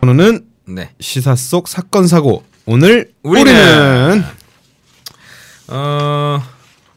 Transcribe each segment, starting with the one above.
코너는 네. 시사 속 사건 사고. 오늘 우리는 우리는, 어,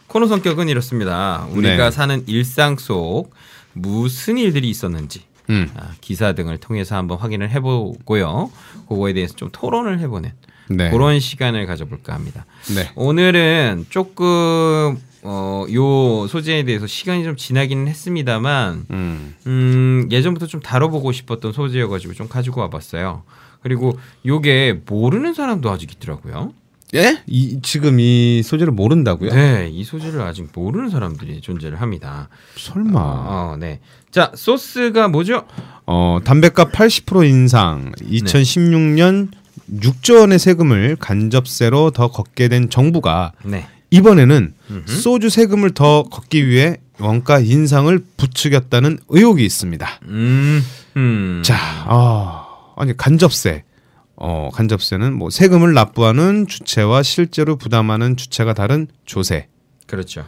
코너 성격은 이렇습니다. 우리가 네. 사는 일상 속 무슨 일들이 있었는지 음, 아, 기사 등을 통해서 한번 확인을 해보고요. 그거에 대해서 좀 토론을 해보는 네. 그런 시간을 가져볼까 합니다. 네. 오늘은 조금 어, 요 소재에 대해서 시간이 좀 지나기는 했습니다만 음. 음, 예전부터 좀 다뤄보고 싶었던 소재여가지고 좀 가지고 와봤어요. 그리고 요게 모르는 사람도 아직 있더라고요. 예? 이 지금 이 소재를 모른다고요? 네, 이 소재를 아직 모르는 사람들이 존재를 합니다. 설마. 어, 네. 자, 소스가 뭐죠? 어, 담배값 80% 인상. 2016년 6조 원의 세금을 간접세로 더 걷게 된 정부가 네. 이번에는 소주 세금을 더 걷기 위해 원가 인상을 부추겼다는 의혹이 있습니다. 음, 음. 자, 아, 아니 간접세. 어, 간접세는 뭐 세금을 납부하는 주체와 실제로 부담하는 주체가 다른 조세. 그렇죠.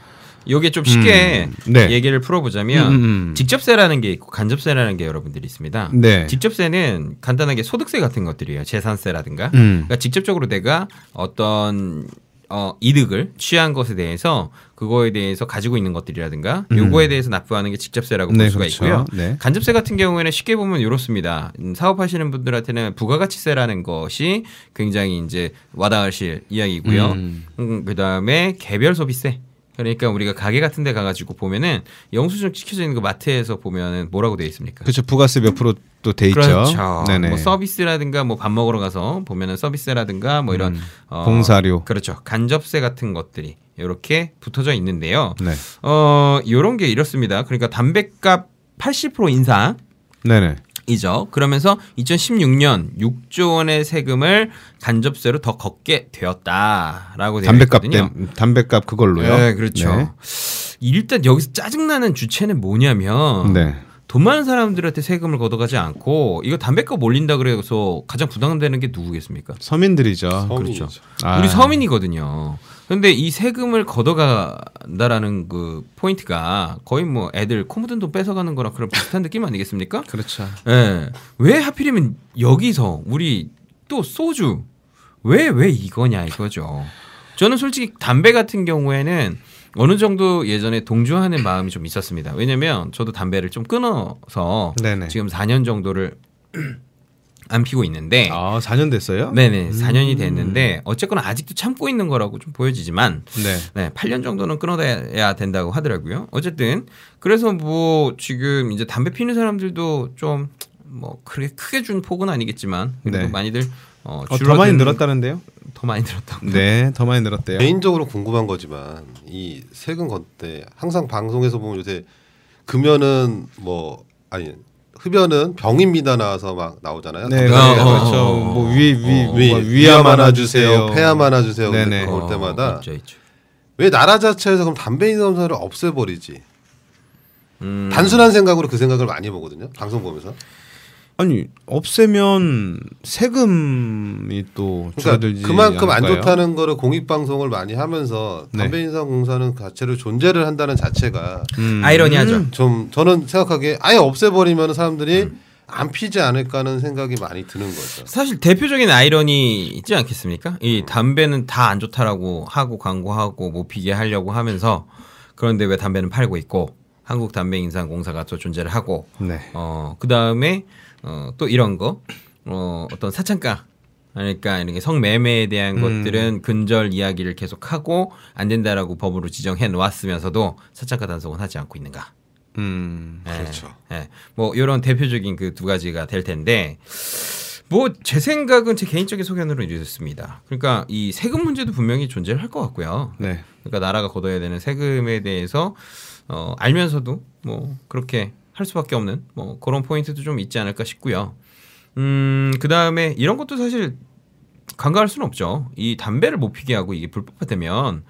요게 좀 쉽게 음, 네. 얘기를 풀어보자면 음, 음, 음. 직접세라는 게 있고 간접세라는 게 여러분들이 있습니다. 네. 직접세는 간단하게 소득세 같은 것들이에요. 재산세라든가. 음. 그러니까 직접적으로 내가 어떤 어, 이득을 취한 것에 대해서 그거에 대해서 가지고 있는 것들이라든가 요거에 대해서 납부하는 게 직접세라고 볼 음. 네, 수가 그렇죠. 있고요. 네. 간접세 같은 경우에는 쉽게 보면 이렇습니다. 음, 사업하시는 분들한테는 부가가치세라는 것이 굉장히 이제 와닿으실 이야기고요. 음. 음, 그다음에 개별 소비세. 그러니까 우리가 가게 같은 데 가가지고 보면은 영수증 찍혀져 있는 거 마트에서 보면은 뭐라고 되어 있습니까? 그렇죠. 부가세 몇 프로 또돼 있죠. 그렇죠. 네네. 뭐 서비스라든가 뭐 밥 먹으러 가서 보면은 서비스라든가 뭐 이런 어, 음. 봉사료. 그렇죠. 간접세 같은 것들이 이렇게 붙어져 있는데요. 네. 어, 요런 게 이렇습니다. 그러니까 담배값 80% 인상 네네. 이죠. 그러면서 2016년 6조 원의 세금을 간접세로 더 걷게 되었다라고 되어 담배값 있거든요. 때 담배값 그걸로요. 네, 그렇죠. 네. 일단 여기서 짜증나는 주체는 뭐냐면 네. 돈 많은 사람들한테 세금을 걷어가지 않고 이거 담배값 올린다 그래서 가장 부담되는 게 누구겠습니까? 서민들이죠. 그렇죠. 아. 우리 서민이거든요. 근데 이 세금을 걷어간다라는 그 포인트가 거의 뭐 애들 코 묻은 돈 뺏어가는 거랑 그런 비슷한 느낌 아니겠습니까? 그렇죠. 예. 왜 하필이면 여기서 우리 또 소주 왜 왜 이거냐 이거죠. 저는 솔직히 담배 같은 경우에는 어느 정도 예전에 동조하는 마음이 좀 있었습니다. 왜냐면 저도 담배를 좀 끊어서 네네. 지금 4년 정도를 안 피고 있는데 아, 4년 됐어요? 네네 4년이 됐는데 어쨌거나 아직도 참고 있는 거라고 좀 보여지지만 네. 네, 8년 정도는 끊어야 된다고 하더라고요. 어쨌든 그래서 뭐 지금 이제 담배 피는 사람들도 좀 뭐 그렇게 크게 준 폭은 아니겠지만 그래도 네. 많이들 어, 어, 더 많이 늘었다는데요? 더 많이 늘었다고. 네, 더 많이 늘었대요. 개인적으로 궁금한 거지만 이 세금 건때 항상 방송에서 보면 요새 금연은 뭐 아니 흡연은 병입니다 나와서 막 나오잖아요. 네, 어, 어, 그렇죠. 어, 어. 뭐 위, 위, 위, 뭐 위암 하나 주세요, 폐암 하나 주세요. 네네. 올 때마다 어, 있죠, 있죠. 왜 나라 자체에서 그럼 담배 인상사를 없애버리지? 음, 단순한 생각으로 그 생각을 많이 보거든요. 방송 보면서. 아니, 없애면 세금이 또 그러니까 줄어들지 그만큼 안 않을까요? 좋다는 거를 공익 방송을 많이 하면서 네. 담배 인상 공사는 자체로 존재를 한다는 자체가 음. 아이러니하죠. 좀 저는 생각하기에 아예 없애버리면 사람들이 음. 안 피지 않을까 하는 생각이 많이 드는 거죠. 사실 대표적인 아이러니 있지 않겠습니까? 이 담배는 다 안 좋다라고 하고 광고하고 못 피게 하려고 하면서 그런데 왜 담배는 팔고 있고 한국 담배 인상 공사가 또 존재를 하고 네. 어, 그 다음에, 어, 또 이런 거, 어, 어떤 사창가, 그러니까 이렇게 성매매에 대한 것들은 근절 이야기를 계속하고 안 된다라고 법으로 지정해 놓았으면서도 사창가 단속은 하지 않고 있는가. 음. 예, 그렇죠. 예. 뭐 이런 대표적인 그 두 가지가 될 텐데 뭐 제 생각은 제 개인적인 소견으로 이렇습니다. 그러니까 이 세금 문제도 분명히 존재를 할 것 같고요. 네. 그러니까 나라가 걷어야 되는 세금에 대해서 어, 알면서도 뭐 그렇게 할 수밖에 없는 뭐 그런 포인트도 좀 있지 않을까 싶고요. 음, 그 다음에 이런 것도 사실 간과할 수는 없죠. 이 담배를 못 피게 하고 이게 불법화되면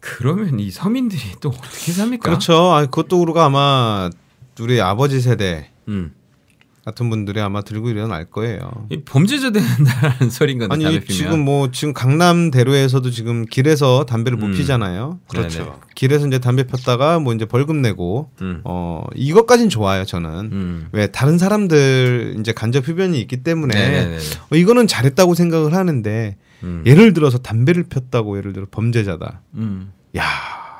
그러면 이 서민들이 또 어떻게 삽니까? 그렇죠. 아, 그것도 그러고 아마 우리 아버지 세대 음, 같은 분들이 아마 들고 일어날 거예요. 이 범죄자 된다는 소린 건데 아니. 지금 뭐 지금 강남 대로에서도 지금 길에서 담배를 못 음. 피잖아요. 그렇죠. 네네. 길에서 이제 담배 폈다가 뭐 이제 벌금 내고 음. 어 이것까진 좋아요 저는. 음. 왜 다른 사람들 이제 간접 흡연이 있기 때문에 네네네. 어, 이거는 잘했다고 생각을 하는데 음. 예를 들어서 담배를 폈다고 예를 들어 범죄자다. 음. 야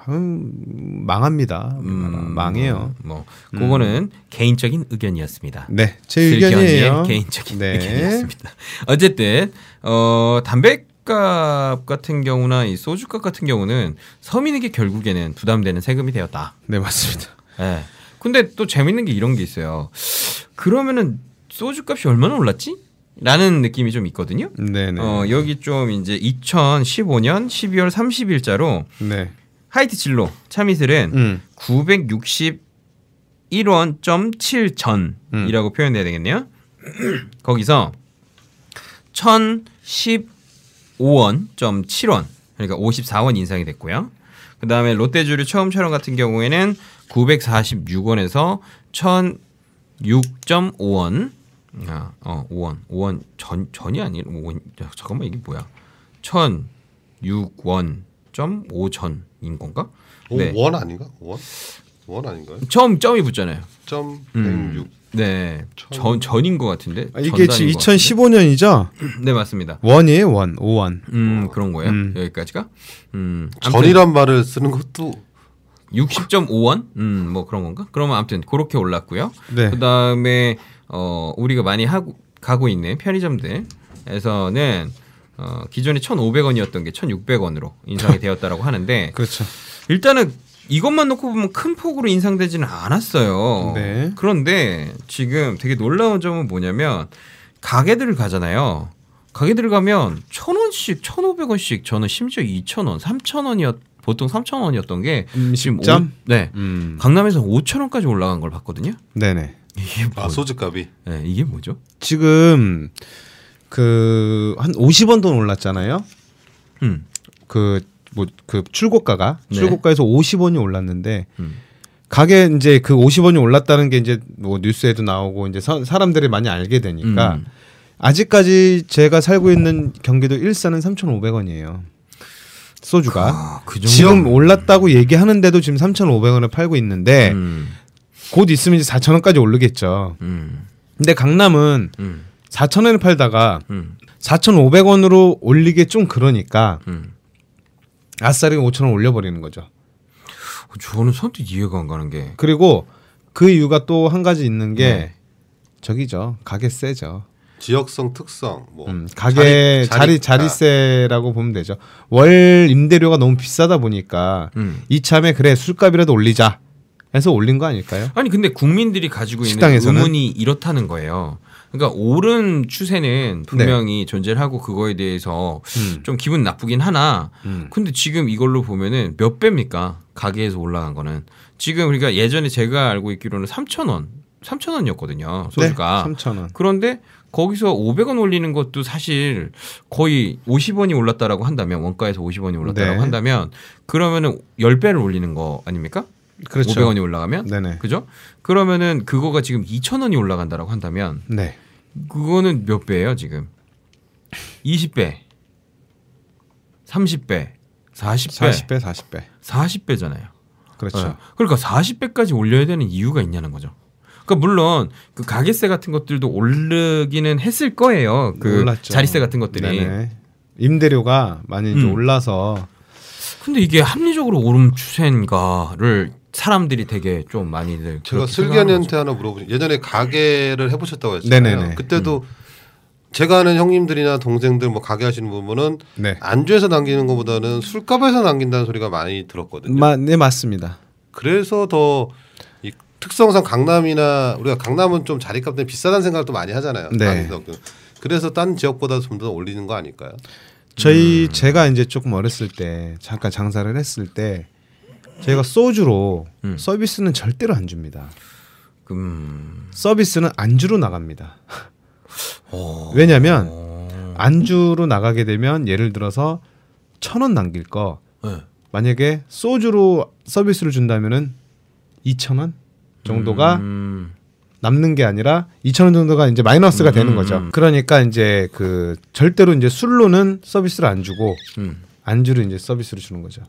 음, 망합니다. 음, 망해요. 뭐 그거는 개인적인 의견이었습니다. 네, 제 의견이에요. 개인적인 네. 의견이었습니다. 어쨌든 어 담배값 같은 경우나 이 소주값 같은 경우는 서민에게 결국에는 부담되는 세금이 되었다. 네, 맞습니다. 예. 근데 또 재밌는 게 이런 게 있어요. 그러면은 소주값이 얼마나 올랐지? 라는 느낌이 좀 있거든요. 네, 네. 어, 여기 좀 이제 2015년 12월 30일자로 네. 하이트 진로 참이슬은 음. 961원.7 전이라고 표현해야 되겠네요. 거기서 1015원.7원 그러니까 54원 인상이 됐고요. 그 다음에 롯데주류 처음처럼 같은 경우에는 946원에서 1006.5원 아, 어, 5원. 5원 전 전이 아니라 5원. 야, 잠깐만 이게 뭐야? 1006원 .5전인 건가? 네. 오, 원 아닌가? 원? 원 아닌가요? 처음 점이 붙잖아요. 점 음. 106. 네. 전 전인 것 같은데. 아, 이게 지금 전단인 것 같은데. 2015년이죠? 네, 맞습니다. 원이에요, 원. 5원. 음, 그런 거예요. 음. 여기까지가. 음. 전이란 말을 쓰는 것도 60.5원? 음, 뭐 그런 건가? 그러면 아무튼 그렇게 올랐고요. 네. 그다음에 어 우리가 많이 하고 가고 있는 편의점들에서는 어 기존에 1,500원이었던 게 1,600원으로 인상이 되었다라고 하는데 그렇죠. 일단은 이것만 놓고 보면 큰 폭으로 인상되지는 않았어요. 네. 그런데 지금 되게 놀라운 점은 뭐냐면 가게들을 가잖아요. 가게들을 가면 천 원씩, 천 오백 원씩 저는 심지어 이천 원, 삼천 원이었 보통 삼천 원이었던 게 지금 음식점? 오- 네 음. 강남에서 오천 원까지 올라간 걸 봤거든요. 네네. 이게 뭐? 아 소주값이 네, 이게 뭐죠? 지금 그 한 50원 돈 올랐잖아요. 음, 그 뭐 그 출고가가 네. 출고가에서 50원이 올랐는데 음. 가게 이제 그 50원이 올랐다는 게 이제 뭐 뉴스에도 나오고 이제 서- 사람들이 많이 알게 되니까 음. 아직까지 제가 살고 있는 경기도 일산은 3,500원이에요. 소주가 아, 그. 지금 올랐다고 얘기하는데도 지금 3,500원에 팔고 있는데 음, 곧 있으면 이제 4,000원까지 오르겠죠. 음, 근데 강남은 음, 4,000원에 팔다가 음, 4,500원으로 올리게 좀 그러니까 음. 아싸리 5,000원 올려버리는 거죠. 저는 선뜻 이해가 안 가는 게 그리고 그 이유가 또 한 가지 있는 게 네. 저기죠. 가게 세죠. 지역성 특성 뭐 음, 가게 자리, 자리- 자리 세라고 보면 되죠. 월 임대료가 너무 비싸다 보니까 음. 이참에 그래 술값이라도 올리자 해서 올린 거 아닐까요? 아니 근데 국민들이 가지고 있는 식당에서는? 의문이 이렇다는 거예요. 그러니까 옳은 추세는 분명히 존재를 하고 그거에 대해서 네. 음. 좀 기분 나쁘긴 하나. 음. 근데 지금 이걸로 보면은 몇 배입니까? 가게에서 올라간 거는 지금 그러니까 예전에 제가 알고 있기로는 3,000원, 3,000원이었거든요. 소주가. 네, 3,000원. 그런데 거기서 500원 올리는 것도 사실 거의 50원이 올랐다라고 한다면 원가에서 50원이 올랐다라고 네. 한다면 그러면은 10배를 올리는 거 아닙니까? 그렇죠. 500원이 올라가면 네네. 그죠? 그러면은 그거가 지금 2,000원이 올라간다라고 한다면 네. 그거는 몇 배예요, 지금? 20배. 30배. 40배. 40배, 40배. 40배잖아요. 그렇죠. 그러니까 40배까지 올려야 되는 이유가 있냐는 거죠. 그러니까 물론 그 가게세 같은 것들도 오르기는 했을 거예요. 그 올랐죠. 자리세 같은 것들이. 네네. 임대료가 많이 음. 올라서 근데 이게 합리적으로 오름 추세인가를 사람들이 되게 좀 많이들 제가 슬기한테 하나 물어보죠. 예전에 가게를 해보셨다고 했잖아요. 네네네. 그때도 제가 아는 형님들이나 동생들 뭐 가게 하시는 부분은 네. 안주에서 남기는 것보다는 술값에서 남긴다는 소리가 많이 들었거든요. 마, 네 맞습니다. 그래서 더 이 특성상 강남이나 우리가 강남은 좀 자리값 때문에 비싸다는 생각을 또 많이 하잖아요. 네. 많이 그래서 딴 지역보다 좀 더 올리는 거 아닐까요? 저희 제가 이제 조금 어렸을 때 잠깐 장사를 했을 때 저희가 소주로 음. 서비스는 절대로 안 줍니다. 음. 서비스는 안주로 나갑니다. 어. 왜냐하면 어. 안주로 나가게 되면 예를 들어서 천 원 남길 거 네. 만약에 소주로 서비스를 준다면은 이천 원 정도가 음. 남는 게 아니라 2천 원 정도가 이제 마이너스가 음, 되는 음, 거죠. 음. 그러니까 이제 그 절대로 이제 술로는 서비스를 안 주고 음. 안주를 이제 서비스로 주는 거죠.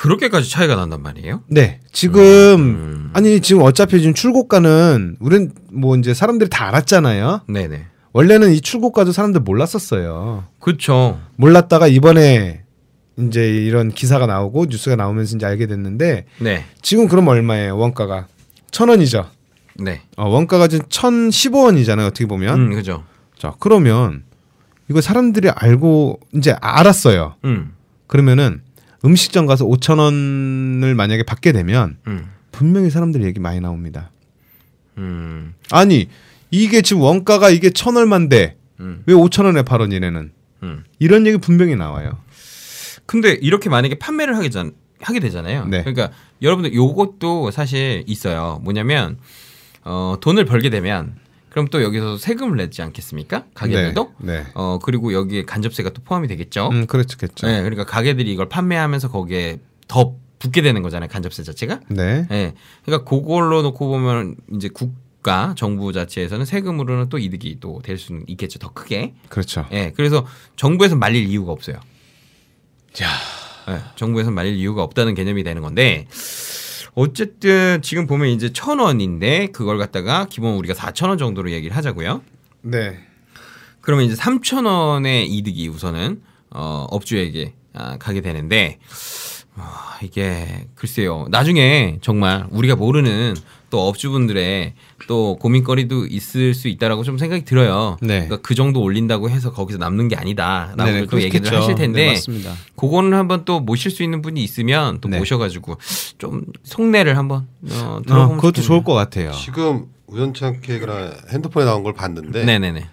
그렇게까지 차이가 난단 말이에요? 네. 지금 음. 아니 지금 어차피 지금 출고가는 우린 뭐 이제 사람들이 다 알았잖아요. 네네. 원래는 이 출고가도 사람들 몰랐었어요. 그렇죠. 몰랐다가 이번에 이제 이런 기사가 나오고 뉴스가 나오면서 이제 알게 됐는데 네. 지금 그럼 얼마예요? 원가가 천 원이죠. 네. 어, 원가가 지금 천 십오 원이잖아요. 어떻게 보면. 음, 그죠. 자 그러면 이거 사람들이 알고 이제 알았어요. 음. 그러면은 음식점 가서 5천 원을 만약에 받게 되면 음. 분명히 사람들이 얘기 많이 나옵니다. 음. 아니 이게 지금 원가가 이게 천 얼마인데 음. 왜 5천 원에 팔어 니네는 음. 이런 얘기 분명히 나와요. 근데 이렇게 만약에 판매를 하게, 전, 하게 되잖아요. 네. 그러니까 여러분들 요것도 사실 있어요. 뭐냐면 어, 돈을 벌게 되면 그럼 또 여기서 세금을 내지 않겠습니까? 가게들도? 네. 네. 어, 그리고 여기에 간접세가 또 포함이 되겠죠. 음 그렇죠, 그렇죠. 네, 그러니까 가게들이 이걸 판매하면서 거기에 더 붙게 되는 거잖아요. 간접세 자체가. 네. 예. 그러니까 그걸로 놓고 보면 이제 국가 정부 자체에서는 세금으로는 또 이득이 또 될 수는 있겠죠. 더 크게. 그렇죠. 예. 그래서 정부에서 말릴 이유가 없어요. 자, 예. 정부에서 말릴 이유가 없다는 개념이 되는 건데 어쨌든 지금 보면 이제 천 원인데 그걸 갖다가 기본 우리가 사천 원 정도로 얘기를 하자고요. 네. 그러면 이제 삼천 원의 이득이 우선은 어, 업주에게 아, 가게 되는데 아, 이게 글쎄요. 나중에 정말 우리가 모르는 또 업주분들의 또 고민거리도 있을 수 있다라고 좀 생각이 들어요. 네. 그러니까 그 정도 올린다고 해서 거기서 남는 게 아니다라고 네네, 또 얘기를. 하실 텐데 네, 맞습니다. 그거는 한번 또 모실 수 있는 분이 있으면 또 네. 모셔가지고 좀 속내를 한번 어, 어, 들어보면 그것도 좋겠네요. 좋을 것 같아요. 지금 우연찮게 그나 핸드폰에 나온 걸 봤는데 네네네.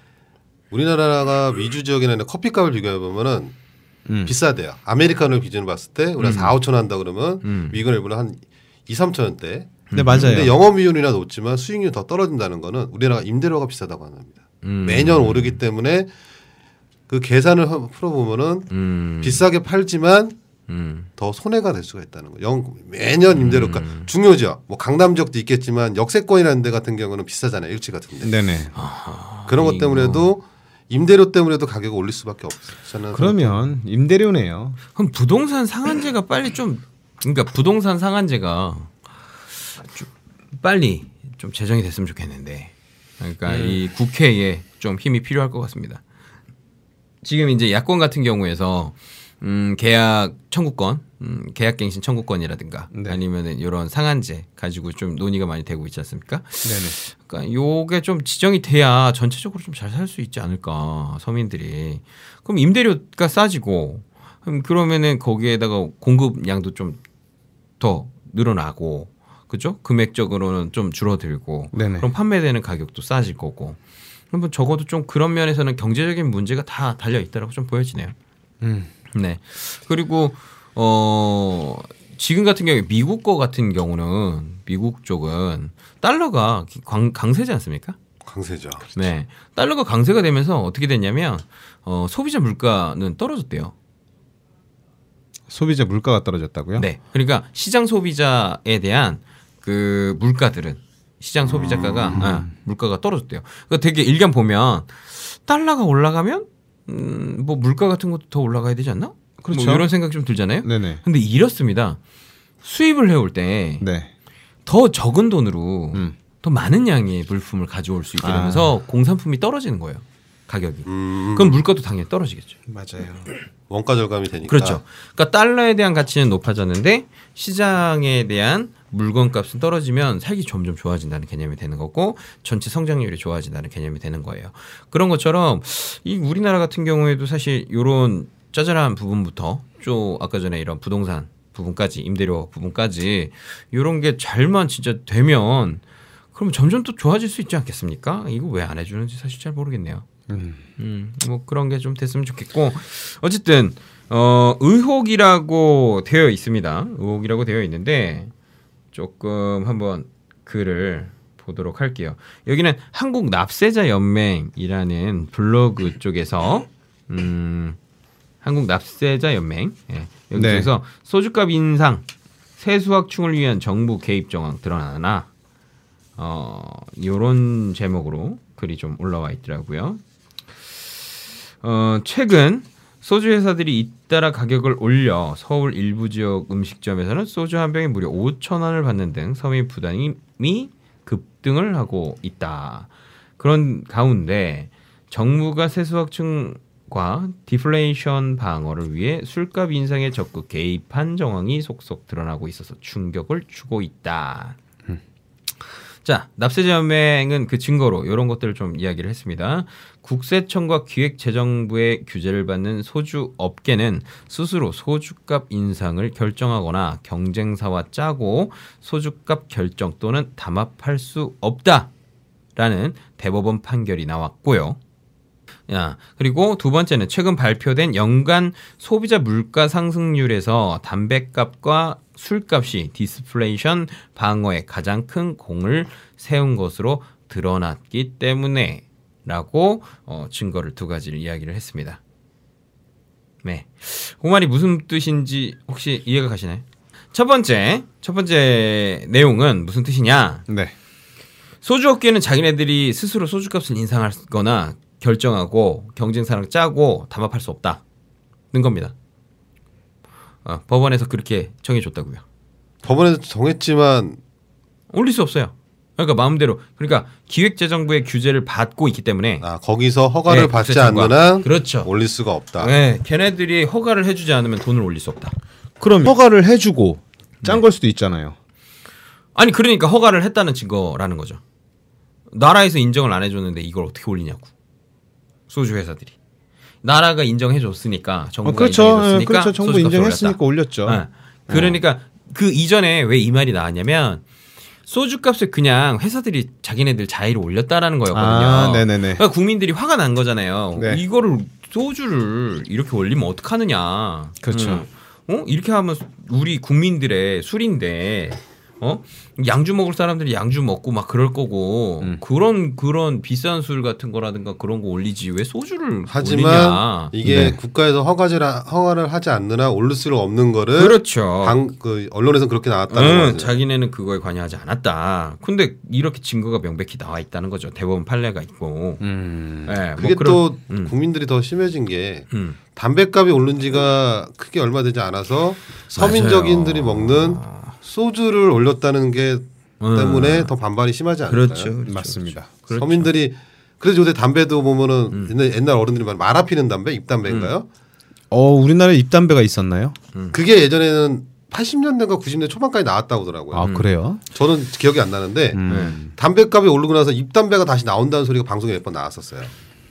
우리나라가 위주 지역이나 있는 커피 값을 비교해 보면은 음. 비싸대요. 아메리카노 기준으로 봤을 때 우리가 4, 5천 원 한다 그러면 음. 미국 일본은 한 2, 3천 원대. 네 맞아요. 근데 영업이율이나 높지만 수익률이 더 떨어진다는 거는 우리나라 임대료가 비싸다고 합니다. 음. 매년 오르기 때문에 그 계산을 하- 풀어보면은 음. 비싸게 팔지만 음. 더 손해가 될 수가 있다는 거. 영 매년 임대료가 중요죠. 뭐 강남 지역도 있겠지만 역세권이라는 데 같은 경우는 비싸잖아요. 일치 같은 데. 네네. 그런 것. 때문에도 임대료 때문에도 가격을 올릴 수밖에 없잖아요. 그러면 임대료네요. 그럼 부동산 상한제가 빨리 좀 그러니까 부동산 상한제가 좀 빨리 좀 제정이 됐으면 좋겠는데 그러니까 이 국회에 좀 힘이 필요할 것 같습니다. 지금 이제 야권 같은 경우에서 음, 계약 청구권, 음, 계약갱신 청구권이라든가 네. 아니면은 이런 상한제 가지고 좀 논의가 많이 되고 있지 않습니까? 네네. 그러니까 요게 좀 지정이 돼야 전체적으로 좀 잘 살 수 있지 않을까 서민들이 그럼 임대료가 싸지고 그럼 그러면은 거기에다가 공급량도 좀 더 늘어나고 그죠 금액적으로는 좀 줄어들고 네네. 그럼 판매되는 가격도 싸질 거고 그러면 적어도 좀 그런 면에서는 경제적인 문제가 다 달려 있다라고 좀 보여지네요. 음. 네. 그리고 어 지금 같은 경우에 미국 거 같은 경우는 미국 쪽은 달러가 강, 강세지 않습니까? 강세죠. 네. 달러가 강세가 되면서 어떻게 됐냐면 어 소비자 물가는 떨어졌대요. 소비자 물가가 떨어졌다고요? 네. 그러니까 시장 소비자에 대한 그 물가들은 시장 소비자가가 아, 물가가 떨어졌대요. 그러니까 되게 일견 보면 달러가 올라가면 음, 뭐 물가 같은 것도 더 올라가야 되지 않나? 그렇죠. 뭐 이런 생각 좀 들잖아요. 네네. 근데 이렇습니다. 수입을 해올 때더 네. 적은 돈으로 음. 더 많은 양의 물품을 가져올 수 있게 되면서 공산품이 떨어지는 거예요. 가격이. 음, 그럼 물가도 당연히 떨어지겠죠. 맞아요. 원가 절감이 되니까. 그렇죠. 그러니까 달러에 대한 가치는 높아졌는데 시장에 대한 물건 값은 떨어지면 살기 점점 좋아진다는 개념이 되는 거고 전체 성장률이 좋아진다는 개념이 되는 거예요. 그런 것처럼 이 우리나라 같은 경우에도 사실 이런 짜잘한 부분부터 좀 아까 전에 이런 부동산 부분까지 임대료 부분까지 이런 게 잘만 진짜 되면 그럼 점점 또 좋아질 수 있지 않겠습니까? 이거 왜 안 해주는지 사실 잘 모르겠네요. 음. 음, 뭐 그런 게 좀 됐으면 좋겠고 어쨌든 어 의혹이라고 되어 있습니다. 의혹이라고 되어 있는데 조금 한번 글을 보도록 할게요. 여기는 한국 납세자 연맹이라는 블로그 쪽에서 음 한국 납세자 연맹 예, 여기서 소주값 인상 세수 확충을 위한 정부 개입 정황 드러나나 어, 요런 제목으로 글이 좀 올라와 있더라고요. 어, 최근 소주 회사들이 잇따라 가격을 올려 서울 일부 지역 음식점에서는 소주 한 병에 무려 5천 원을 받는 등 서민 부담이 급등을 하고 있다. 그런 가운데 정부가 세수확층과 디플레이션 방어를 위해 술값 인상에 적극 개입한 정황이 속속 드러나고 있어서 충격을 주고 있다. 자, 납세점행은 그 증거로 이런 것들을 좀 이야기를 했습니다. 국세청과 기획재정부의 규제를 받는 소주 업계는 스스로 소주값 인상을 결정하거나 경쟁사와 짜고 소주값 결정 또는 담합할 수 없다라는 대법원 판결이 나왔고요. 야, 그리고 두 번째는 최근 발표된 연간 소비자 물가 상승률에서 담배값과 술값이 디플레이션 방어에 가장 큰 공을 세운 것으로 드러났기 때문에 라고 어, 증거를 두 가지를 이야기를 했습니다. 네, 그 말이 무슨 뜻인지 혹시 이해가 가시나요? 첫 번째, 첫 번째 내용은 무슨 뜻이냐? 네. 소주 업계는 자기네들이 스스로 소주값을 인상하거나 결정하고 경쟁사랑 짜고 담합할 수 없다는 겁니다. 어, 법원에서 그렇게 정해줬다고요. 법원에서 정했지만 올릴 수 없어요. 그러니까 마음대로 그러니까 기획재정부의 규제를 받고 있기 때문에 아, 거기서 허가를 네, 받지. 않는 한 그렇죠. 올릴 수가 없다. 네, 걔네들이 허가를 해주지 않으면 돈을 올릴 수 없다. 그럼 허가를 해주고 짠걸 수도 있잖아요. 아니 그러니까 허가를 했다는 증거라는 거죠. 나라에서 인정을 안 해줬는데 이걸 어떻게 올리냐고 소주 회사들이 나라가 인정해 줬으니까 어, 정부가 그렇죠. 인정해줬으니까 예, 그렇죠. 정부 인정했으니까 올렸죠. 예. 그러니까 그 이전에 왜 이 말이 나왔냐면 소주값을 그냥 회사들이 자기네들 자의로 올렸다라는 거였거든요. 아, 네네네. 그러니까 국민들이 화가 난 거잖아요. 네. 이거를 소주를 이렇게 올리면 어떡하느냐. 그렇죠. 음. 어? 이렇게 하면 우리 국민들의 술인데 어? 양주 먹을 사람들이 양주 먹고 막 그럴 거고 음. 그런 그런 비싼 술 같은 거라든가 그런 거 올리지 왜 소주를 하지만 올리냐. 이게 네. 국가에서 허가를 허가를 하지 않는 한 올릴 수가 없는 거를 그렇죠. 방, 그 언론에서 그렇게 나왔다는 응, 거죠. 자기네는 그거에 관여하지 않았다. 근데 이렇게 증거가 명백히 나와 있다는 거죠. 대법원 판례가 있고. 음. 예, 뭐 그게 그런- 또 음. 국민들이 더 심해진 게 음. 담배값이 오른 지가 크게 얼마 되지 않아서 서민적인들이. 먹는 소주를 올렸다는 게 음. 때문에 더 반발이 심하지 않을까요? 그렇죠. 그렇죠. 맞습니다. 그렇죠. 서민들이 그래서 요새 담배도 보면은 음. 옛날, 옛날 어른들이 말 말아 피는 담배, 입담배인가요? 어, 우리나라에 입담배가 있었나요? 음. 그게 예전에는 80년대인가 90년대 초반까지 나왔다고 하더라고요. 아, 그래요? 저는 기억이 안 나는데 음. 담배값이 오르고 나서 입담배가 다시 나온다는 소리가 방송에 몇 번 나왔었어요.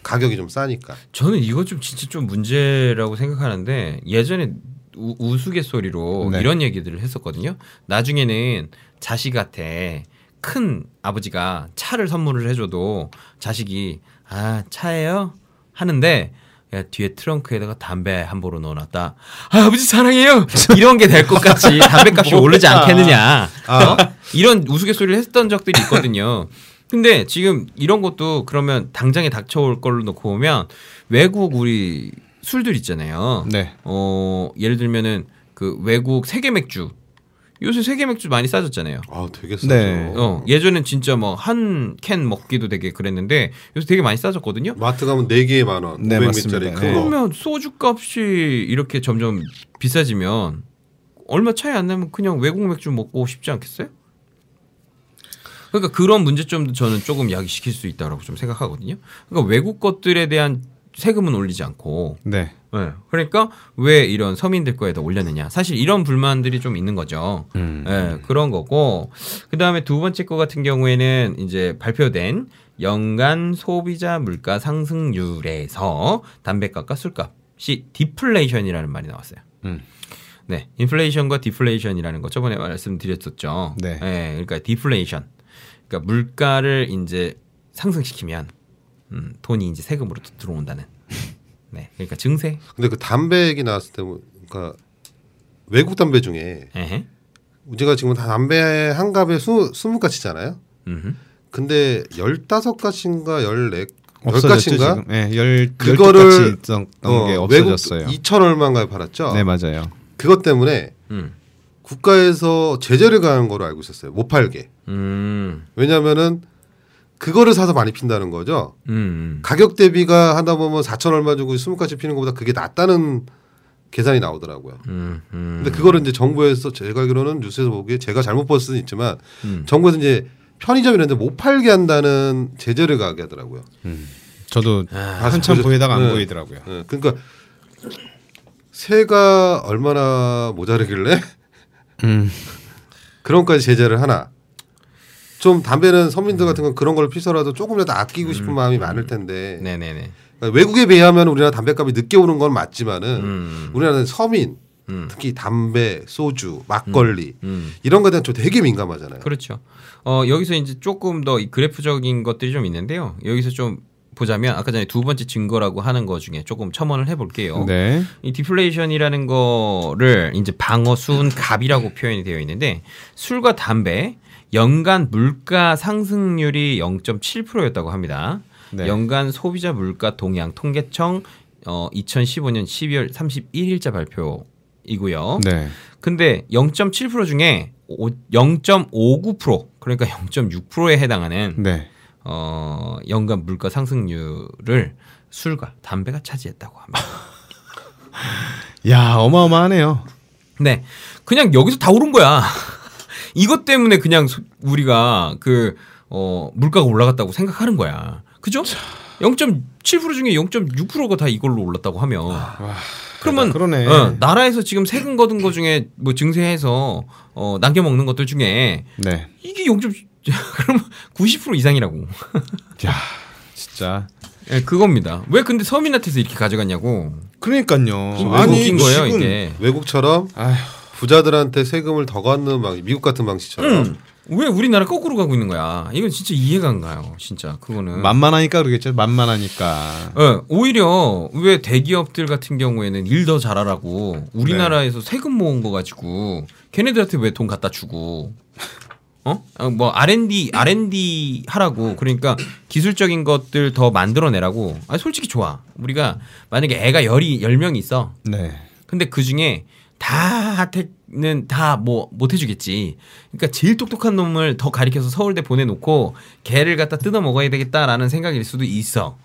가격이 좀 싸니까. 저는 이거 좀 진짜 좀 문제라고 생각하는데 예전에 우, 우스갯소리로 네. 이런 얘기들을 했었거든요. 나중에는 자식한테 큰 아버지가 차를 선물을 해줘도 자식이 아 차예요 하는데 야, 뒤에 트렁크에다가 담배 한 보로 넣어놨다. 아, 아버지 사랑해요. 이런 게 될 것 같이 담배값이 오르지 않겠느냐. 어? 이런 우스갯소리를 했던 적들이 있거든요. 근데 지금 이런 것도 그러면 당장에 닥쳐올 걸로 놓고 보면 외국 우리 술들 있잖아요. 네. 어, 예를 들면은 그 외국 세계 맥주. 요새 세계 맥주 많이 싸졌잖아요. 아, 되게 싸죠. 네. 어, 예전엔 진짜 뭐 한 캔 먹기도 되게 그랬는데 요새 되게 많이 싸졌거든요. 마트 가면 4개에 만 원, 네, 500ml짜리 맞습니다. 큰 네. 거. 그러면 소주 값이 이렇게 점점 비싸지면 얼마 차이 안 나면 그냥 외국 맥주 먹고 싶지 않겠어요? 그러니까 그런 문제점도 저는 조금 야기시킬 수 있다고 좀 생각하거든요. 그러니까 외국 것들에 대한 세금은 올리지 않고 네. 네. 그러니까 왜 이런 서민들 거에다 올렸느냐. 사실 이런 불만들이 좀 있는 거죠. 음. 네, 그런 거고. 그 다음에 두 번째 거 같은 경우에는 이제 발표된 연간 소비자 물가 상승률에서 담배값과 술값이 디플레이션이라는 말이 나왔어요. 음. 네, 인플레이션과 디플레이션이라는 거 저번에 말씀드렸었죠. 네. 그러니까 디플레이션. 그러니까 물가를 이제 상승시키면 음, 돈이 이제 세금으로 또 들어온다는. 네, 그러니까 증세. 근데 그 담배 얘기 나왔을 때 뭐, 그러니까 외국 담배 중에 에헤. 우리가 지금 다 담배 한 갑에 수, 20가치잖아요. 음흠. 근데 15가치인가 14 없어졌죠 10가치인가? 지금. 네, 열 그거를 있던 게 없어졌어요. 2천 얼마인가에 팔았죠. 네, 맞아요. 그것 때문에 음. 국가에서 제재를 가한 거로 알고 있었어요. 못 팔게. 음. 왜냐하면은 그거를 사서 많이 핀다는 거죠. 음. 가격 대비가 하다 보면 4천 얼마 주고 20가지 피는 것보다 그게 낫다는 계산이 나오더라고요. 음. 음. 근데 그거를 이제 정부에서 제가 알기로는 뉴스에서 보기에 제가 잘못 볼 수는 있지만 음. 정부에서 이제 편의점 이런 데 못 팔게 한다는 제재를 가게 하더라고요. 저도 아, 한참 보이다가 안 네. 보이더라고요. 예, 그러니까 세가 얼마나 모자르길래 음. 그런까지 제재를 하나. 좀 담배는 서민들 같은 건 그런 걸 피서라도 조금이라도 아끼고 싶은 마음이 많을 텐데 네네네. 그러니까 외국에 비하면 우리나라 담배값이 늦게 오른 건 맞지만은 음. 우리나라는 서민 음. 특히 담배, 소주, 막걸리 음. 이런 거에 대한 좀 되게 민감하잖아요. 그렇죠. 어, 여기서 이제 조금 더이 그래프적인 것들이 좀 있는데요. 여기서 좀 보자면 아까 전에 두 번째 증거라고 하는 거 중에 조금 첨언을 해볼게요. 네. 이 디플레이션이라는 거를 이제 방어 수은 갑이라고 표현이 되어 있는데 술과 담배 연간 물가 상승률이 0.7%였다고 합니다. 네. 연간 소비자 물가 동향 통계청 어, 2015년 12월 31일자 발표이고요. 네. 근데 0.7% 중에 오- 0.59% 그러니까 0.6%에 해당하는 네. 어, 연간 물가 상승률을 술과 담배가 차지했다고 합니다. 야 어마어마하네요. 네. 그냥 여기서 다 오른 거야. 이것 때문에 그냥 소- 우리가 그, 어, 물가가 올라갔다고 생각하는 거야. 그죠? 0.7% 중에 0.6%가 다 이걸로 올랐다고 하면. 그러면 그러네. 어, 나라에서 지금 세금 거둔 거 중에 뭐 증세해서 어, 남겨 먹는 것들 중에 네. 이게 0. 그럼 90% 이상이라고. 야 진짜. 예, 그겁니다. 왜 근데 서민한테서 이렇게 가져갔냐고. 그러니까요. 아니, 거예요, 지금- 이게. 외국처럼 아휴. 부자들한테 세금을 더 걷는 방 미국 같은 방식처럼 음. 왜 우리나라 거꾸로 가고 있는 거야? 이건 진짜 이해가 안 가요. 진짜 그거는. 만만하니까 그러겠죠. 만만하니까. 예, 오히려 왜 대기업들 같은 경우에는 일 더 잘하라고 우리나라에서 세금 모은 거 가지고 걔네들한테 왜 돈 갖다 주고 어? 어, 뭐 R&D R&D 하라고 그러니까 기술적인 것들 더 만들어내라고. 아 솔직히 좋아. 우리가 만약에 애가 열이 열 명이 있어. 네. 근데 그 중에 다 혜택은 다 뭐 못 해주겠지. 그러니까 제일 똑똑한 놈을 더 가리켜서 서울대 보내놓고 걔를 갖다 뜯어 먹어야 되겠다라는 생각일 수도 있어.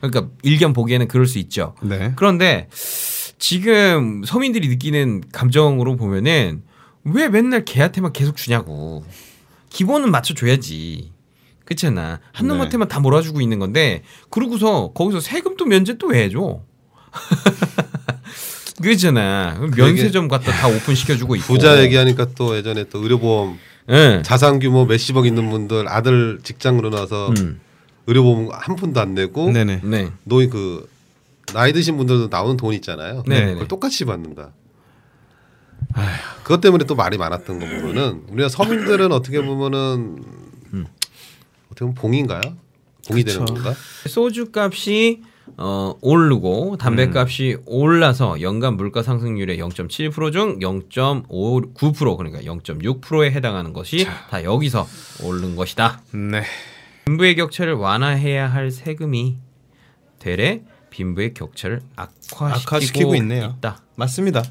그러니까 일견 보기에는 그럴 수 있죠. 네. 그런데 지금 서민들이 느끼는 감정으로 보면은 왜 맨날 걔한테만 계속 주냐고. 기본은 맞춰줘야지. 그렇잖아. 한 네. 놈한테만 다 몰아주고 있는 건데 그러고서 거기서 세금 또 면제 또 왜 해줘? 그럼 면세점 갖다 다 오픈 시켜주고 있고. 부자 얘기하니까 또 예전에 또 의료보험 예. 자산 규모 몇십억 있는 분들 아들 직장으로 나서 음. 의료보험 한 푼도 안 내고 네네. 네. 노인 그 나이 드신 분들도 나오는 돈 있잖아요. 네네네. 그걸 똑같이 받는다. 그것 때문에 또 말이 많았던 거 보면은 우리가 서민들은 어떻게 보면은 어떻게 보면 봉인가요? 봉이 되는 그쵸. 건가? 소주 값이 어, 오르고 담배 값이 올라서 연간 물가 상승률의 0.7%중 0.59% 그러니까 0.6%에 해당하는 것이 다 여기서 오른 것이다. 네. 빈부의 격차를 완화해야 할 세금이 되레 빈부의 격차를 악화시키고, 악화시키고 있네요. 있다. 맞습니다.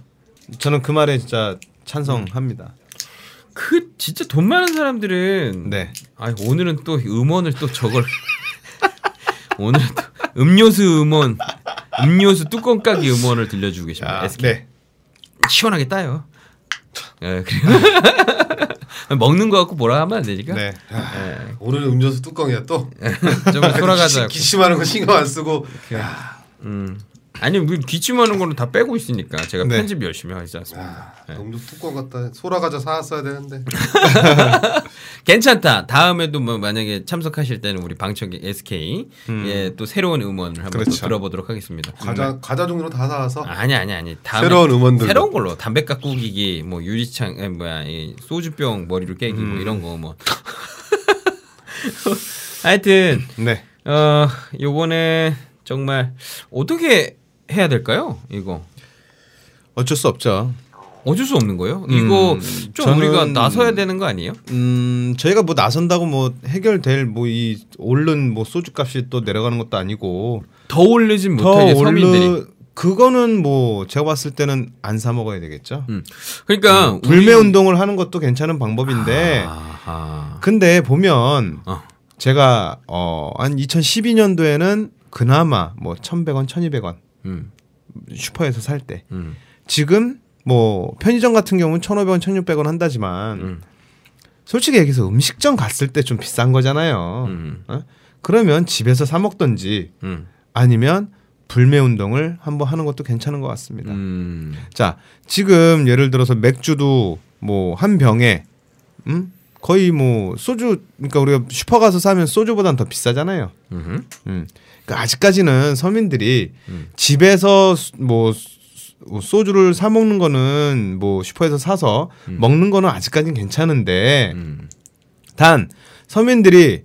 저는 그 말에 진짜 찬성합니다. 그 진짜 돈 많은 사람들은 네. 아 오늘은 또 음원을 또 저걸 오늘은 또 음료수 음원 음료수 뚜껑 까기 음원을 들려주고 계십니다. 아, SK. 네. 시원하게 따요. 예, 그리고 먹는 거 갖고 뭐라 하면 안 되니까. 네. 예, 오늘은 음료수 뚜껑이야 또. 좀 돌아가자. 기침- 기침하는 거 신경 안 쓰고 음. 아니 뭐 기침하는 거는 다 빼고 있으니까 제가 네. 편집 열심히 하지 않습니다. 네. 음료수 뚜껑 갖다 소라 과자 사왔어야 되는데. 괜찮다. 다음에도 뭐 만약에 참석하실 때는 우리 방청객 SK 음. 예, 또 새로운 음원을 한번 그렇죠. 또 들어보도록 하겠습니다. 과자 과자 종류로 다 사와서 아니 아니 아니. 다음에 새로운 음원들. 새로운 걸로 담배 깎우기기 뭐 유리창 에, 뭐야 이 소주병 머리로 깨기 뭐 이런 거 뭐. 하여튼 네. 어 요번에 정말 어떻게 해야 될까요? 이거 어쩔 수 없죠. 어쩔 수 없는 거예요? 이거 좀 저는- 우리가 나서야 되는 거 아니에요? 음, 저희가 뭐 나선다고 뭐 해결될 뭐 이 오른 뭐 소주값이 또 내려가는 것도 아니고 더 올리진 더 못하게 서민들이. 그거는 뭐 제가 봤을 때는 안 사 먹어야 되겠죠. 그러니까 음, 불매 운동을 하는 것도 괜찮은 방법인데 아하. 근데 보면 어. 제가 어한 2012년도에는 그나마 뭐 1,100원, 1,200원 음. 슈퍼에서 살 때 음. 지금 뭐 편의점 같은 경우는 1,500원, 1,600원 한다지만 음. 솔직히 얘기해서 음식점 갔을 때 좀 비싼 거잖아요. 음. 어? 그러면 집에서 사 먹던지 음. 아니면 불매 운동을 한번 하는 것도 괜찮은 것 같습니다. 음. 자, 지금 예를 들어서 맥주도 뭐 한 병에 음? 거의 뭐 소주 그러니까 우리가 슈퍼 가서 사면 소주보다는 더 비싸잖아요. 음. 음. 그러니까 아직까지는 서민들이 음. 집에서 수- 뭐 수- 소주를 사 먹는 거는 뭐 슈퍼에서 사서 먹는 거는 아직까지는 괜찮은데 음. 단 서민들이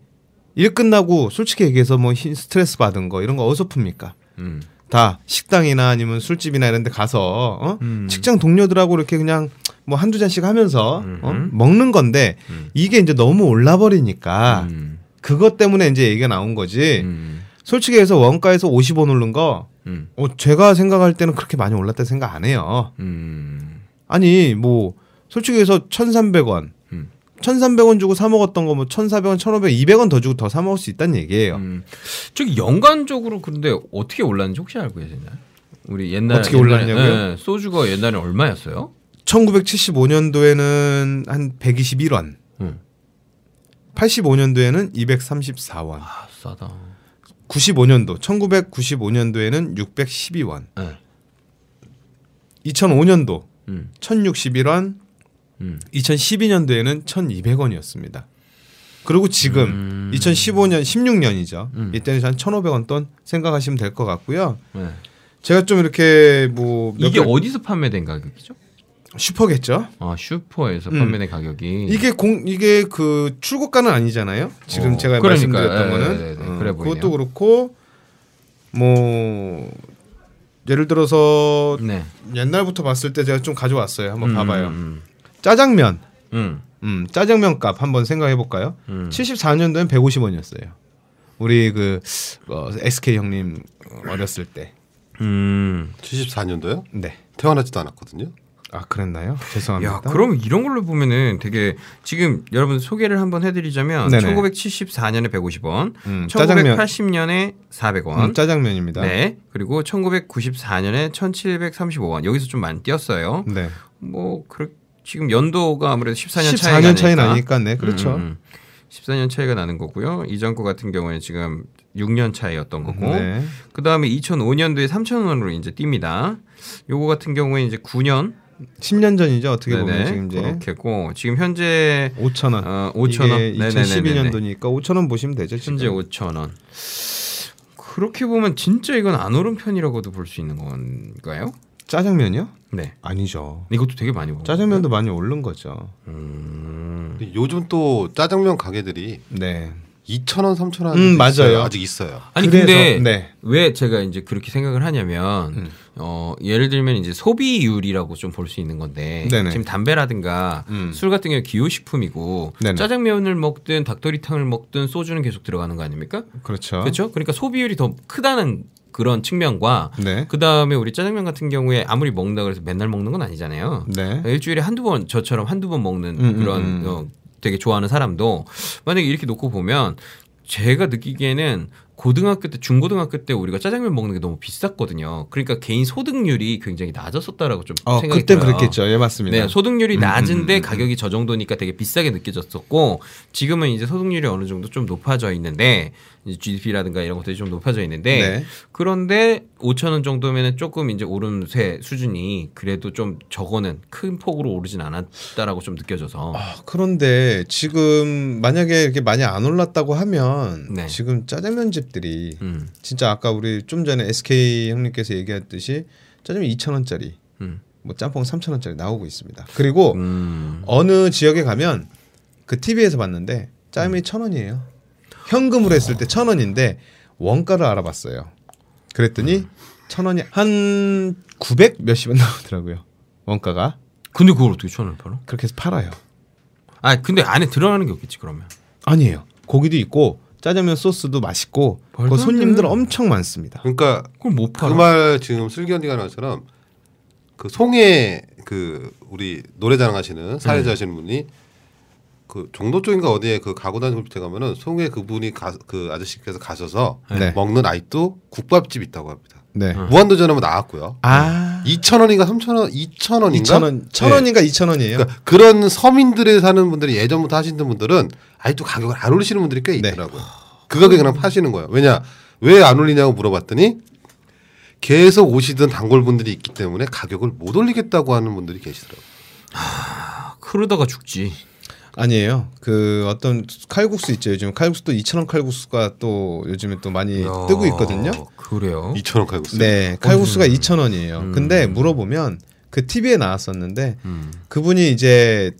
일 끝나고 솔직히 얘기해서 뭐 히- 스트레스 받은 거 이런 거 어디서 풉니까? 음. 다 식당이나 아니면 술집이나 이런 데 가서 어? 음. 직장 동료들하고 이렇게 그냥 뭐 한두 잔씩 하면서 어? 음흠. 먹는 건데 음. 이게 이제 너무 올라 버리니까 음. 그것 때문에 이제 얘기가 나온 거지. 음. 솔직히 해서 원가에서 50원 오른 거 음. 어, 제가 생각할 때는 그렇게 많이 올랐다 생각 안 해요. 음. 아니 뭐 솔직히 해서 1,300원 음. 1,300원 주고 사 먹었던 거 뭐 1,400원, 1,500원, 200원 더 주고 더 사 먹을 수 있다는 얘기예요. 음. 저기 연간적으로 근데 어떻게 올랐는지 혹시 알고 계시나요? 우리 옛날 어떻게 올랐냐고요? 네, 소주가 옛날에 얼마였어요? 1975년도에는 한 121원. 음. 85년도에는 234원. 아 싸다. 95년도 1995년도에는 612원. 네. 2005년도 음. 1061원. 음. 2012년도에는 1200원이었습니다. 그리고 지금 음. 2015년 16년이죠. 음. 이때는 한 1,500원 돈 생각하시면 될 것 같고요. 네. 제가 좀 이렇게 뭐몇 이게 개- 어디서 판매된 가격이죠? 슈퍼겠죠. 아 슈퍼에서 음. 판매된 가격이 이게 공 이게 그 출고가는 아니잖아요. 지금 어, 제가 그러니까, 말씀드렸던 예, 거는 네, 네, 네. 어, 그래. 그것도 그렇고 뭐 예를 들어서 네. 옛날부터 봤을 때 제가 좀 가져왔어요. 한번 음, 봐봐요. 음, 짜장면, 음, 음, 짜장면 값 한번 생각해 볼까요? 음. 74년도엔 150원이었어요. 우리 그 어, SK 형님 어렸을 때. 음. 74년도요? 네. 태어나지도 않았거든요. 아 그랬나요? 죄송합니다. 야, 그럼 이런 걸로 보면은 되게 지금 여러분 소개를 한번 해드리자면 네네. 1974년에 150원, 음, 짜장면 1980년에 400원, 음, 짜장면입니다. 네, 그리고 1994년에 1,735원 여기서 좀 많이 뛰었어요. 네. 뭐 그, 지금 연도가 아무래도 14년, 14년 차이 나니까. 나니까 네 그렇죠. 음, 음. 14년 차이가 나는 거고요. 이전 거 같은 경우에는 지금 6년 차이였던 거고. 네. 그 다음에 2005년도에 3,000원으로 이제 뜁니다. 요거 같은 경우에 이제 9년. 10년 전이죠. 어떻게 보면 네네. 지금 이제 그렇게고 지금 현재 5천 원. 어, 5천 원. 이게 2012년도니까 5천 원 보시면 되죠. 지금. 현재 5천 원. 그렇게 보면 진짜 이건 안 오른 편이라고도 볼 수 있는 건가요? 짜장면이요? 네. 아니죠. 이것도 되게 많이 오른 짜장면도 많이 오른 거죠. 음. 근데 요즘 또 짜장면 가게들이 네. 2,000원, 3,000원 음, 맞아요. 아직 있어요. 아니 그래서- 근데 네. 왜 제가 이제 그렇게 생각을 하냐면 음. 어 예를 들면 이제 소비율이라고 좀 볼 수 있는 건데 네네. 지금 담배라든가 음. 술 같은 경우 기호식품이고 네네. 짜장면을 먹든 닭도리탕을 먹든 소주는 계속 들어가는 거 아닙니까? 그렇죠. 그렇죠? 그러니까 소비율이 더 크다는 그런 측면과 네. 그 다음에 우리 짜장면 같은 경우에 아무리 먹는다 그래서 맨날 먹는 건 아니잖아요. 네. 일주일에 한두 번 저처럼 한두 번 먹는 음, 그런 음, 음. 어, 되게 좋아하는 사람도 만약에 이렇게 놓고 보면 제가 느끼기에는 고등학교 때 중고등학교 때 우리가 짜장면 먹는 게 너무 비쌌거든요. 그러니까 개인 소득률이 굉장히 낮았었다라고 좀 어, 생각이 그때 들어요. 그랬겠죠. 예, 맞습니다. 네, 소득률이 음, 낮은데 음, 음, 가격이 저 정도니까 되게 비싸게 느껴졌었고 지금은 이제 소득률이 어느 정도 좀 높아져 있는데 GDP라든가 이런 것들이 좀 높아져 있는데 네. 그런데 5천 원 정도면은 조금 이제 오름세 수준이 그래도 좀 저거는 큰 폭으로 오르진 않았다라고 좀 느껴져서 아, 그런데 지금 만약에 이렇게 많이 안 올랐다고 하면 네. 지금 짜장면 집들이 음, 진짜 아까 우리 좀 전에 SK 형님께서 얘기했듯이 짜장면 2천 원짜리, 음, 뭐 짬뽕 3천 원짜리 나오고 있습니다. 그리고 음. 어느 지역에 가면 그 TV에서 봤는데 짜장면이 천 원이에요. 현금으로 했을 때 천 원인데 원가를 알아봤어요. 그랬더니 천 원이 한 900 몇십 원 나오더라고요. 원가가 근데 그걸 어떻게 천 원을 팔아? 그렇게 해서 팔아요. 아 근데 안에 들어가는 게 없겠지 그러면 아니에요. 고기도 있고 짜장면 소스도 맛있고 그안 손님들 돼. 엄청 많습니다. 그러니까 그걸 못그 팔아. 말 지금 슬기 언니가 한 것처럼 그 송해 그 우리 노래 자랑 하시는 사회자 하시는 분이 그 종로 쪽인가 어디에 그 가구 단지 홀때 가면은 송해 그분이 가, 그 아저씨께서 가셔서 네. 먹는 아직도 국밥집 있다고 합니다. 네. 무한도전 하면 나왔고요. 아 2천 원인가 3천 원, 2천 원인가? 2천 원, 천 원인가 2천 원이에요. 그러니까 그런 서민들에 사는 분들이 예전부터 하시는 분들은 아직도 가격을 안 올리시는 분들이 꽤 네. 있더라고요. 그 가격에 그냥 파시는 거예요. 왜냐 왜 안 올리냐고 물어봤더니 계속 오시던 단골분들이 있기 때문에 가격을 못 올리겠다고 하는 분들이 계시더라고요. 그러다가 죽지. 아니에요. 그 어떤 칼국수 있죠. 요즘 칼국수도 2천 원 칼국수가 또 요즘에 또 많이 야, 뜨고 있거든요. 그래요? 2천 원 칼국수. 네, 칼국수가 음. 2천 원이에요. 음. 근데 물어보면 그 TV에 나왔었는데 음. 그분이 이제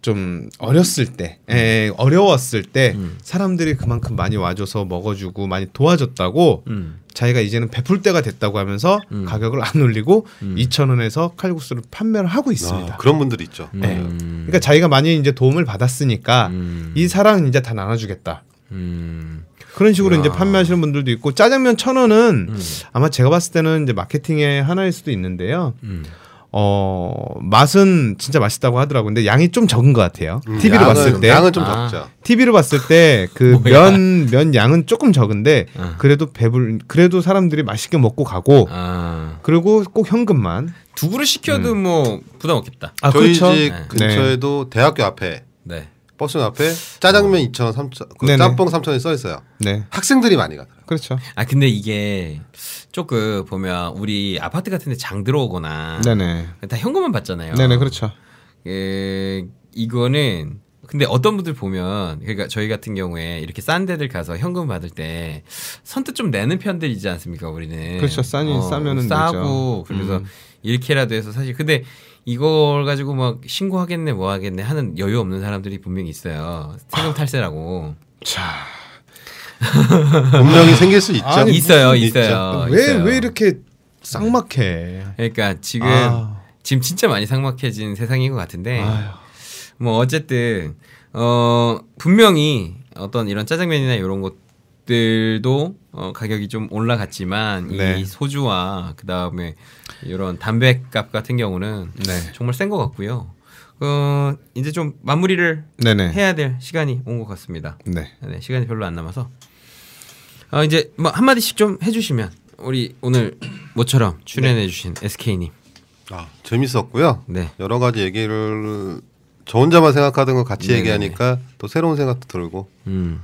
좀 어렸을 때, 에, 어려웠을 때 음. 사람들이 그만큼 많이 와줘서 먹어주고 많이 도와줬다고 음. 자기가 이제는 베풀 때가 됐다고 하면서 음. 가격을 안 올리고 음. 2천 원에서 칼국수를 판매를 하고 있습니다. 아, 그런 분들이 있죠. 네. 음. 그러니까 자기가 많이 이제 도움을 받았으니까 음. 이 사랑 이제 다 나눠주겠다. 음. 그런 식으로 야. 이제 판매하시는 분들도 있고 짜장면 천 원은 음. 아마 제가 봤을 때는 이제 마케팅의 하나일 수도 있는데요. 음. 어 맛은 진짜 맛있다고 하더라고요. 근데 양이 좀 적은 것 같아요. 음, TV로 양은- 봤을 때 양은 좀 아. 적죠. TV로 봤을 때 그. 면 면 양은 조금 적은데 아. 그래도 배불 그래도 사람들이 맛있게 먹고 가고 아. 그리고 꼭 현금만. 두 그릇 시켜도 뭐 부담 없겠다. 아 저희 그렇죠. 집 네. 근처에도 대학교 앞에 네. 버스 앞에 짜장면 2천 원, 3천, 그. 짬뽕 3천 원이 써 있어요. 네, 학생들이 많이 가더라고요. 그렇죠. 아 근데 이게 조금 보면 우리 아파트 같은 데 장 들어오거나 네네. 다 현금만 받잖아요. 네네 그렇죠. 예, 이거는 근데 어떤 분들 보면 그러니까 저희 같은 경우에 이렇게 싼 데들 가서 현금 받을 때 선뜻 좀 내는 편들이지 않습니까 우리는 그렇죠. 싸니- 싸면은 싸고 되죠. 그래서 음. 이렇게라도 해서 사실 근데 이걸 가지고 막 신고하겠네 뭐 하겠네 하는 여유 없는 사람들이 분명히 있어요 세금 탈세라고 자, 분명히 생길 수 있죠. 아니, 있어요 있어요 왜. 왜 이렇게 쌍막해? 그러니까 지금 아. 지금 진짜 많이 삭막해진 세상인 것 같은데 아휴. 뭐 어쨌든 어 분명히 어떤 이런 짜장면이나 이런 것 들도 어 가격이 좀 올라갔지만 네. 이 소주와 그 다음에 이런 담배값 같은 경우는 네, 정말 센 것 같고요. 어 이제 좀 마무리를 네네. 해야 될 시간이 온 것 같습니다. 네. 네, 시간이 별로 안 남아서 어 이제 뭐 한마디씩 좀 해주시면 우리 오늘 모처럼 출연해주신 SK님 아, 재밌었고요. 네. 여러 가지 얘기를 저 혼자만 생각하던 거 같이 네네네. 얘기하니까 또 새로운 생각도 들고 음.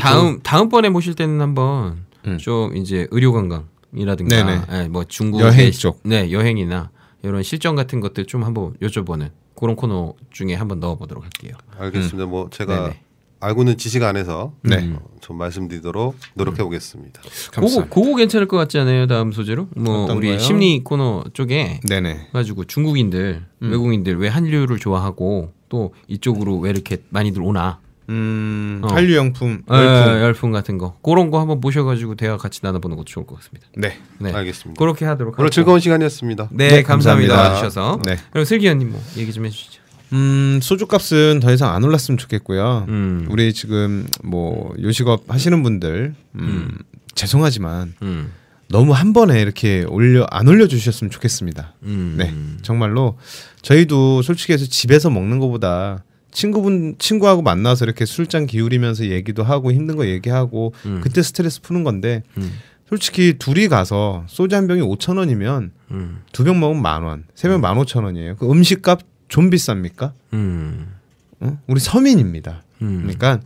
다음 다음번에 모실 때는 한번 음. 좀 이제 의료 관광이라든가 네네. 예, 뭐 중국 여행 쪽. 네 여행이나 이런 실정 같은 것들 좀 한번 여쭤보는 그런 코너 중에 한번 넣어보도록 할게요. 좀 알겠습니다. 뭐 제가 음. 네네. 알고 있는 지식 안에서 네. 음. 어, 좀 말씀드리도록 노력해 보겠습니다. 그거 감사합니다. 그거 괜찮을 것 같지 않아요? 다음 소재로 뭐 우리 거요? 심리 코너 쪽에 네네. 가지고 중국인들 음. 외국인들 왜 한류를 좋아하고 또 이쪽으로 왜 이렇게 많이들 오나 음, 어. 한류 용품 예, 열풍. 열풍 같은 거 그런 거 한번 모셔가지고 대화 같이 나눠보는 것도 좋을 것 같습니다. 네. 네, 알겠습니다. 그렇게 하도록 오늘 하고. 즐거운 시간이었습니다. 네, 네, 감사합니다. 감사합니다. 와주셔서. 네. 그럼 슬기현님 뭐 얘기 좀 해주시죠. 음, 소주값은 더 이상 안 올랐으면 좋겠고요. 음. 우리 지금 뭐 요식업 하시는 분들 음, 죄송하지만 음. 너무 한 번에 이렇게 올려 안 올려 주셨으면 좋겠습니다. 음. 네. 정말로 저희도 솔직히 해서 집에서 먹는 것보다 친구분 친구하고 만나서 이렇게 술잔 기울이면서 얘기도 하고 힘든 거 얘기하고 음. 그때 스트레스 푸는 건데 음. 솔직히 둘이 가서 소주 한 병이 5천 원이면 음. 두병 먹으면 만 원, 세 병 만 오천 원이에요. 그 음식값 좀 비쌉니까? 음. 어? 우리 서민입니다. 음. 그러니까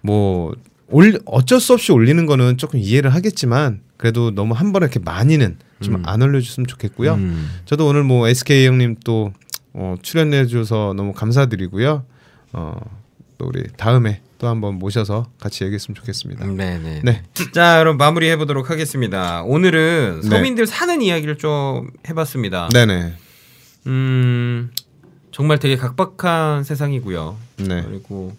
뭐 올, 어쩔 수 없이 올리는 거는 조금 이해를 하겠지만 그래도 너무 한 번에 이렇게 많이는 좀 음. 안 올려줬으면 좋겠고요. 음. 저도 오늘 뭐 SK 형님 또 어, 출연해 줘서 너무 감사드리고요. 어, 또 우리 다음에 또 한번 모셔서 같이 얘기했으면 좋겠습니다. 네네. 네. 자, 그럼 마무리 해 보도록 하겠습니다. 오늘은 네. 서민들 사는 이야기를 좀 해봤습니다. 네네. 음, 정말 되게 각박한 세상이고요. 네. 그리고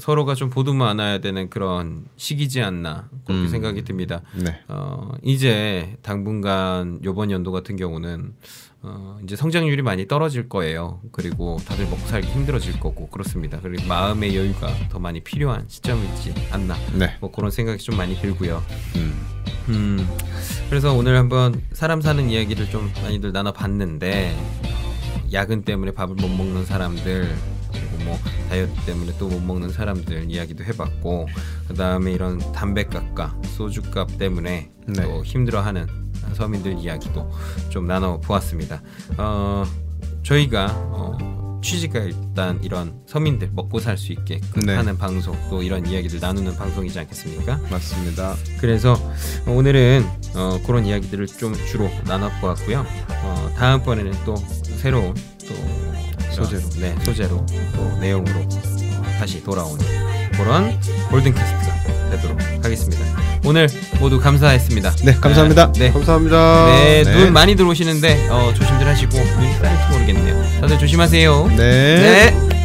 서로가 좀 보듬어 안아야 되는 그런 시기지 않나 그렇게 음. 생각이 듭니다. 네. 어, 이제 당분간 요번 연도 같은 경우는 어, 이제 성장률이 많이 떨어질 거예요. 그리고 다들 먹고 살기 힘들어질 거고 그렇습니다. 그리고 마음의 여유가 더 많이 필요한 시점이지 않나. 네. 뭐 그런 생각이 좀 많이 들고요. 음. 음, 그래서 오늘 한번 사람 사는 이야기를 좀 많이들 나눠봤는데 야근 때문에 밥을 못 먹는 사람들 그리고 뭐 다이어트 때문에 또 못 먹는 사람들 이야기도 해봤고 그 다음에 이런 담배값과 소주값 때문에 네. 또 힘들어하는 서민들 이야기도 좀 나눠 보았습니다. 어, 저희가 어, 취지가 일단 이런 서민들 먹고 살 수 있게 네. 하는 방송 또 이런 이야기들 나누는 방송이지 않겠습니까? 맞습니다. 그래서 오늘은 어, 그런 이야기들을 좀 주로 나눠 보았고요. 어, 다음번에는 또 새로운 또 소재로. 네 소재로 또 내용으로 어, 다시 돌아오는 그런 골든 캐스트가 되도록 하겠습니다. 오늘 모두 감사했습니다. 네, 감사합니다. 네. 감사합니다. 네, 네. 눈 많이 들어오시는데 어, 조심들 하시고 눈 쌓일지 모르겠네요. 다들 조심하세요. 네. 네.